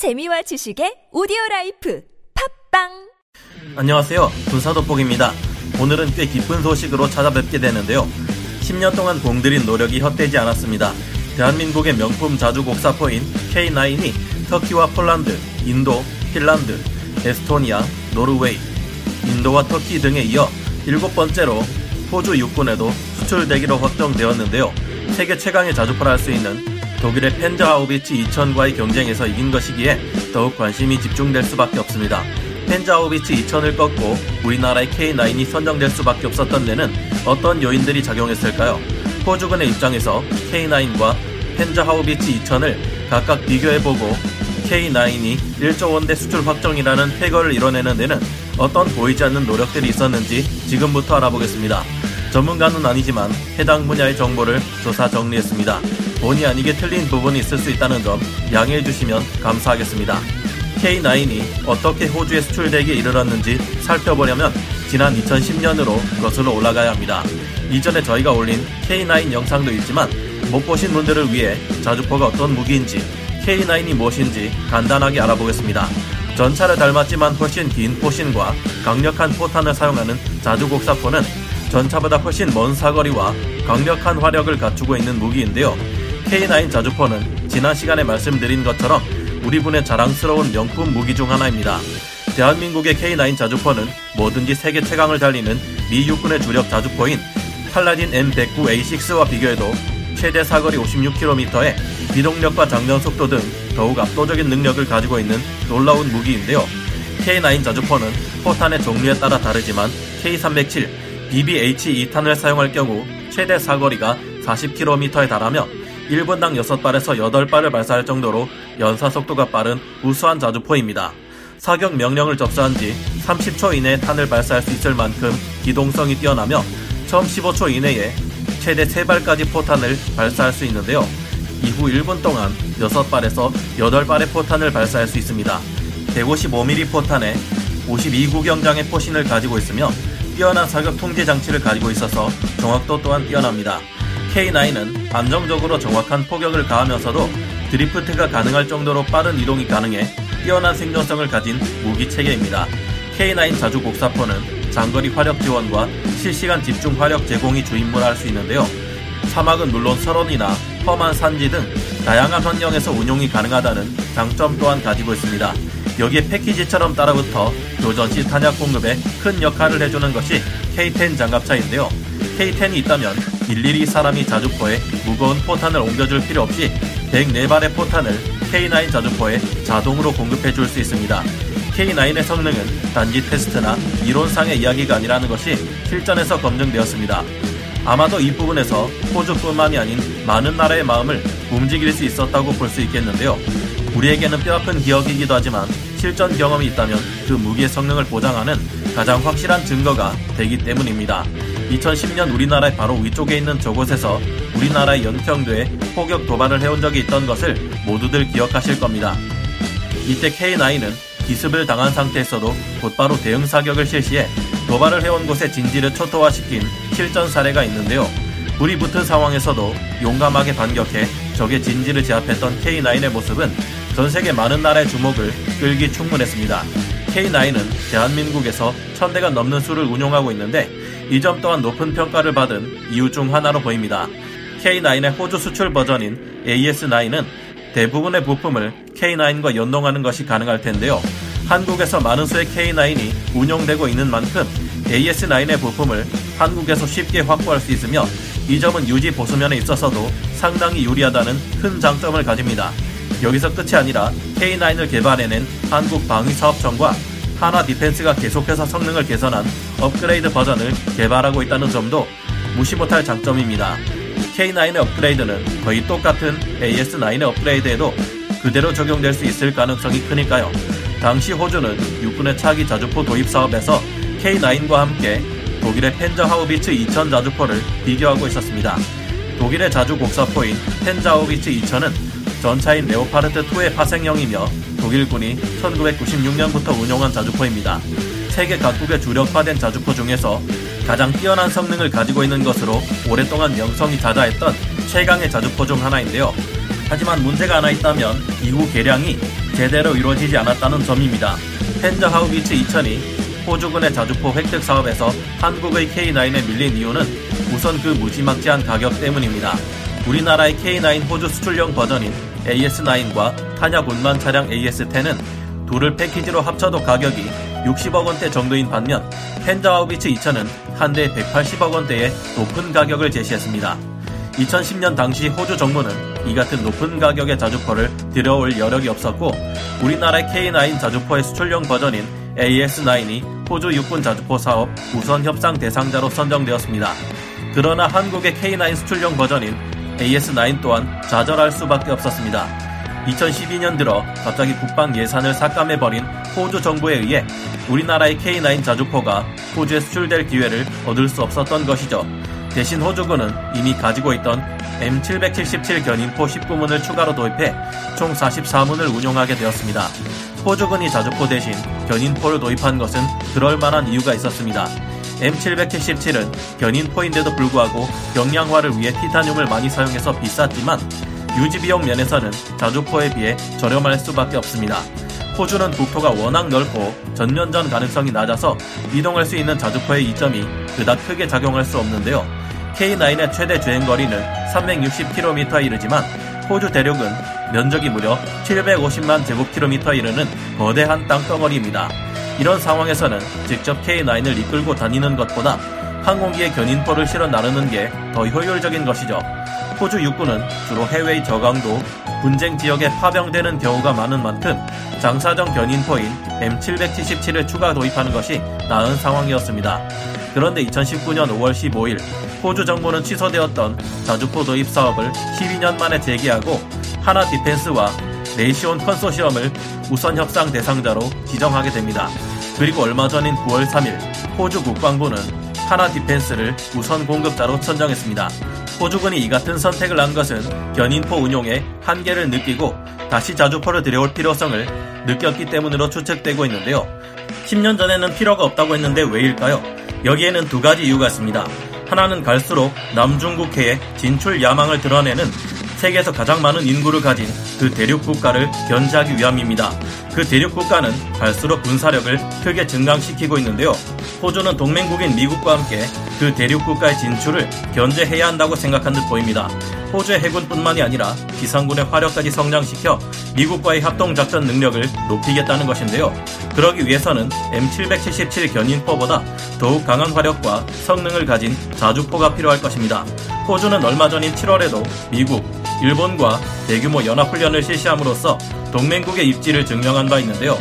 재미와 지식의 오디오 라이프 팟빵 안녕하세요. 군사도폭입니다. 오늘은 꽤 기쁜 소식으로 찾아뵙게 되는데요. 10년 동안 공들인 노력이 헛되지 않았습니다. 대한민국의 명품 자주 곡사포인 K9이 터키와 폴란드, 인도, 핀란드, 에스토니아, 노르웨이, 인도와 터키 등에 이어 일곱 번째로 호주 육군에도 수출되기로 확정되었는데요. 세계 최강의 자주포를 할수 있는 독일의 펜자하우비치 2000과의 경쟁에서 이긴 것이기에 더욱 관심이 집중될 수밖에 없습니다. 펜자하우비치 2000을 꺾고 우리나라의 K9이 선정될 수밖에 없었던 데는 어떤 요인들이 작용했을까요? 호주군의 입장에서 K9과 펜자하우비치 2000을 각각 비교해보고 K9이 1조 원대 수출 확정이라는 쾌거를 이뤄내는 데는 어떤 보이지 않는 노력들이 있었는지 지금부터 알아보겠습니다. 전문가는 아니지만 해당 분야의 정보를 조사 정리했습니다. 본의 아니게 틀린 부분이 있을 수 있다는 점 양해해 주시면 감사하겠습니다. K9이 어떻게 호주에 수출되기에 이르렀는지 살펴보려면 지난 2010년으로 거슬러 올라가야 합니다. 이전에 저희가 올린 K9 영상도 있지만 못 보신 분들을 위해 자주포가 어떤 무기인지 K9이 무엇인지 간단하게 알아보겠습니다. 전차를 닮았지만 훨씬 긴 포신과 강력한 포탄을 사용하는 자주곡사포는 전차보다 훨씬 먼 사거리와 강력한 화력을 갖추고 있는 무기인데요. K9 자주포는 지난 시간에 말씀드린 것처럼 우리 군의 자랑스러운 명품 무기 중 하나입니다. 대한민국의 K9 자주포는 뭐든지 세계 최강을 달리는 미 육군의 주력 자주포인 팔라딘 M109A6와 비교해도 최대 사거리 56km에 비동력과 장전 속도 등 더욱 압도적인 능력을 가지고 있는 놀라운 무기인데요. K9 자주포는 포탄의 종류에 따라 다르지만 K307, BBH-2탄을 사용할 경우 최대 사거리가 40km에 달하며 1분당 6발에서 8발을 발사할 정도로 연사 속도가 빠른 우수한 자주포입니다. 사격 명령을 접수한 지 30초 이내에 탄을 발사할 수 있을 만큼 기동성이 뛰어나며 처음 15초 이내에 최대 3발까지 포탄을 발사할 수 있는데요. 이후 1분 동안 6발에서 8발의 포탄을 발사할 수 있습니다. 155mm 포탄에 52구경장의 포신을 가지고 있으며 뛰어난 사격 통제 장치를 가지고 있어서 정확도 또한 뛰어납니다. K9은 안정적으로 정확한 포격을 가하면서도 드리프트가 가능할 정도로 빠른 이동이 가능해 뛰어난 생존성을 가진 무기 체계입니다. K9 자주 곡사포는 장거리 화력 지원과 실시간 집중 화력 제공이 주임무를 할수 있는데요. 사막은 물론 설원이나 험한 산지 등 다양한 환경에서 운용이 가능하다는 장점 또한 가지고 있습니다. 여기에 패키지처럼 따라붙어 교전시 탄약 공급에 큰 역할을 해주는 것이 K10 장갑차인데요. K10이 있다면 일일이 사람이 자주포에 무거운 포탄을 옮겨줄 필요 없이 104발의 포탄을 K9 자주포에 자동으로 공급해 줄 수 있습니다. K9의 성능은 단지 테스트나 이론상의 이야기가 아니라는 것이 실전에서 검증되었습니다. 아마도 이 부분에서 호주뿐만이 아닌 많은 나라의 마음을 움직일 수 있었다고 볼 수 있겠는데요. 우리에게는 뼈아픈 기억이기도 하지만 실전 경험이 있다면 그 무기의 성능을 보장하는 가장 확실한 증거가 되기 때문입니다. 2010년 우리나라의 바로 위쪽에 있는 저곳에서 우리나라의 연평도에 포격 도발을 해온 적이 있던 것을 모두들 기억하실 겁니다. 이때 K9은 기습을 당한 상태에서도 곧바로 대응 사격을 실시해 도발을 해온 곳의 진지를 초토화시킨 실전 사례가 있는데요. 불이 붙은 상황에서도 용감하게 반격해 적의 진지를 제압했던 K9의 모습은 전 세계 많은 나라의 주목을 끌기 충분했습니다. K9은 대한민국에서 천대가 넘는 수를 운용하고 있는데 이 점 또한 높은 평가를 받은 이유 중 하나로 보입니다. K9의 호주 수출 버전인 AS9은 대부분의 부품을 K9과 연동하는 것이 가능할 텐데요. 한국에서 많은 수의 K9이 운용되고 있는 만큼 AS9의 부품을 한국에서 쉽게 확보할 수 있으며 이 점은 유지 보수면에 있어서도 상당히 유리하다는 큰 장점을 가집니다. 여기서 끝이 아니라 K9을 개발해낸 한국방위사업청과 하나 디펜스가 계속해서 성능을 개선한 업그레이드 버전을 개발하고 있다는 점도 무시 못할 장점입니다. K9의 업그레이드는 거의 똑같은 AS9의 업그레이드에도 그대로 적용될 수 있을 가능성이 크니까요. 당시 호주는 육군의 차기 자주포 도입 사업에서 K9과 함께 독일의 펜저 하우비츠 2000 자주포를 비교하고 있었습니다. 독일의 자주 곡사포인 펜자하우비츠 2000은 전차인 레오파르트 2의 파생형이며 독일군이 1996년부터 운용한 자주포입니다. 세계 각국의 주력화된 자주포 중에서 가장 뛰어난 성능을 가지고 있는 것으로 오랫동안 명성이 자자했던 최강의 자주포 중 하나인데요. 하지만 문제가 하나 있다면 이후 개량이 제대로 이루어지지 않았다는 점입니다. 펜저 하우비츠 2000이 호주군의 자주포 획득 사업에서 한국의 K9에 밀린 이유는 우선 그 무지막지한 가격 때문입니다. 우리나라의 K9 호주 수출용 버전인 AS9과 탄약 운반 차량 AS10은 둘을 패키지로 합쳐도 가격이 60억 원대 정도인 반면 펜저하우비츠 2000은 한 대에 180억 원대의 높은 가격을 제시했습니다. 2010년 당시 호주 정부는 이 같은 높은 가격의 자주포를 들여올 여력이 없었고 우리나라의 K9 자주포의 수출용 버전인 AS9이 호주 육군 자주포 사업 우선 협상 대상자로 선정되었습니다. 그러나 한국의 K9 수출용 버전인 AS9 또한 좌절할 수밖에 없었습니다. 2012년 들어 갑자기 국방 예산을 삭감해버린 호주 정부에 의해 우리나라의 K9 자주포가 호주에 수출될 기회를 얻을 수 없었던 것이죠. 대신 호주군은 이미 가지고 있던 M777 견인포 19문을 추가로 도입해 총 44문을 운용하게 되었습니다. 호주군이 자주포 대신 견인포를 도입한 것은 그럴 만한 이유가 있었습니다. M777은 견인포인데도 불구하고 경량화를 위해 티타늄을 많이 사용해서 비쌌지만 유지비용 면에서는 자주포에 비해 저렴할 수밖에 없습니다. 호주는 국토가 워낙 넓고 전면전 가능성이 낮아서 이동할 수 있는 자주포의 이점이 그닥 크게 작용할 수 없는데요. K9의 최대 주행거리는 360km에 이르지만 호주 대륙은 면적이 무려 750만 제곱킬로미터에 이르는 거대한 땅덩어리입니다. 이런 상황에서는 직접 K9을 이끌고 다니는 것보다 항공기에 견인포를 실어 나르는 게 더 효율적인 것이죠. 호주 육군은 주로 해외의 저강도, 분쟁 지역에 파병되는 경우가 많은 만큼 장사정 견인포인 M777을 추가 도입하는 것이 나은 상황이었습니다. 그런데 2019년 5월 15일 호주 정부는 취소되었던 자주포 도입 사업을 12년 만에 재개하고 하나 디펜스와 네이시온 컨소시엄을 우선 협상 대상자로 지정하게 됩니다. 그리고 얼마 전인 9월 3일 호주 국방부는 하나 디펜스를 우선 공급자로 선정했습니다. 호주군이 이 같은 선택을 한 것은 견인포 운용에 한계를 느끼고 다시 자주포를 들여올 필요성을 느꼈기 때문으로 추측되고 있는데요. 10년 전에는 필요가 없다고 했는데 왜일까요? 여기에는 두 가지 이유가 있습니다. 하나는 갈수록 남중국해의 진출 야망을 드러내는 세계에서 가장 많은 인구를 가진 그 대륙 국가를 견제하기 위함입니다. 그 대륙 국가는 갈수록 군사력을 크게 증강시키고 있는데요. 호주는 동맹국인 미국과 함께 그 대륙 국가의 진출을 견제해야 한다고 생각한 듯 보입니다. 호주의 해군뿐만이 아니라 기상군의 화력까지 성장시켜 미국과의 합동작전 능력을 높이겠다는 것인데요. 그러기 위해서는 M777 견인포보다 더욱 강한 화력과 성능을 가진 자주포가 필요할 것입니다. 호주는 얼마 전인 7월에도 미국, 일본과 대규모 연합훈련을 실시함으로써 동맹국의 입지를 증명한 바 있는데요.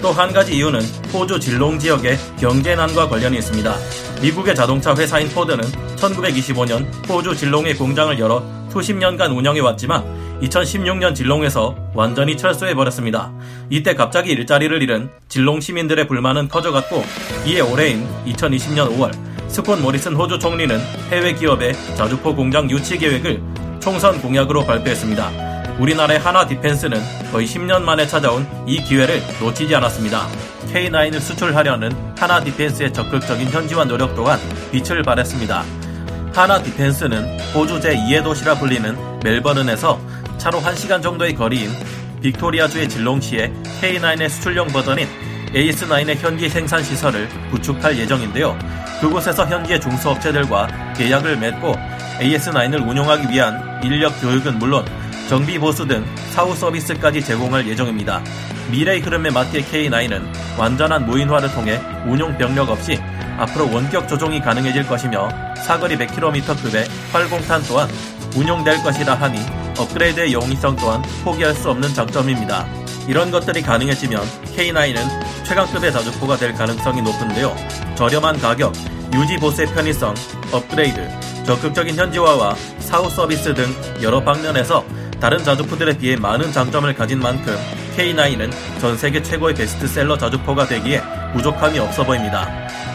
또 한 가지 이유는 호주 진롱 지역의 경제난과 관련이 있습니다. 미국의 자동차 회사인 포드는 1925년 호주 진롱에 공장을 열어 수십 년간 운영해 왔지만 2016년 진롱에서 완전히 철수해 버렸습니다. 이때 갑자기 일자리를 잃은 진롱 시민들의 불만은 커져갔고 이에 올해인 2020년 5월 스콘 모리슨 호주 총리는 해외 기업의 자주포 공장 유치 계획을 총선 공약으로 발표했습니다. 우리나라의 하나 디펜스는 거의 10년 만에 찾아온 이 기회를 놓치지 않았습니다. K9을 수출하려는 하나 디펜스의 적극적인 현지화 노력 또한 빛을 발했습니다. 하나 디펜스는 호주 제2의 도시라 불리는 멜버른에서 차로 1시간 정도의 거리인 빅토리아주의 진롱시에 K9의 수출용 버전인 에이스9의 현지 생산 시설을 구축할 예정인데요. 그곳에서 현지의 중소업체들과 계약을 맺고 AS9을 운용하기 위한 인력 교육은 물론 정비 보수 등 사후 서비스까지 제공할 예정입니다. 미래의 흐름에 맞게 K9은 완전한 무인화를 통해 운용 병력 없이 앞으로 원격 조종이 가능해질 것이며 사거리 100km급의 활공탄 또한 운용될 것이라 하니 업그레이드의 용이성 또한 포기할 수 없는 장점입니다. 이런 것들이 가능해지면 K9은 최강급의 자주포가 될 가능성이 높은데요. 저렴한 가격, 유지 보수의 편의성, 업그레이드, 적극적인 현지화와 사후 서비스 등 여러 방면에서 다른 자주포들에 비해 많은 장점을 가진 만큼 K9은 전 세계 최고의 베스트셀러 자주포가 되기에 부족함이 없어 보입니다.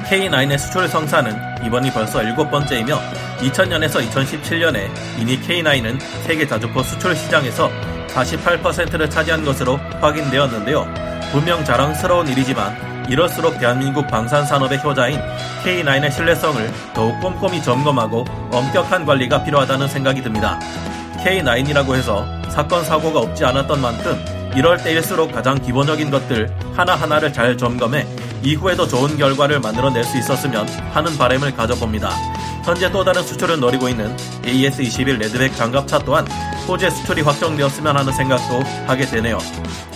K9의 수출 성사는 이번이 벌써 일곱 번째이며 2000년에서 2017년에 이미 K9은 세계 자주포 수출 시장에서 48%를 차지한 것으로 확인되었는데요. 분명 자랑스러운 일이지만 이럴수록 대한민국 방산산업의 효자인 K9의 신뢰성을 더욱 꼼꼼히 점검하고 엄격한 관리가 필요하다는 생각이 듭니다. K9이라고 해서 사건 사고가 없지 않았던 만큼 이럴 때일수록 가장 기본적인 것들 하나하나를 잘 점검해 이후에도 좋은 결과를 만들어낼 수 있었으면 하는 바램을 가져봅니다. 현재 또 다른 수출을 노리고 있는 AS21 레드백 장갑차 또한 호주의 수출이 확정되었으면 하는 생각도 하게 되네요.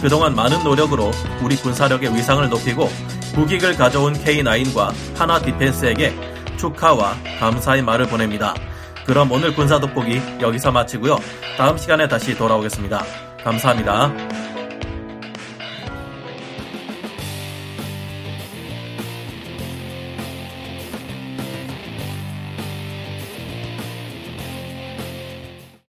그동안 많은 노력으로 우리 군사력의 위상을 높이고 국익을 가져온 K9과 하나 디펜스에게 축하와 감사의 말을 보냅니다. 그럼 오늘 군사 돋보기 여기서 마치고요. 다음 시간에 다시 돌아오겠습니다. 감사합니다.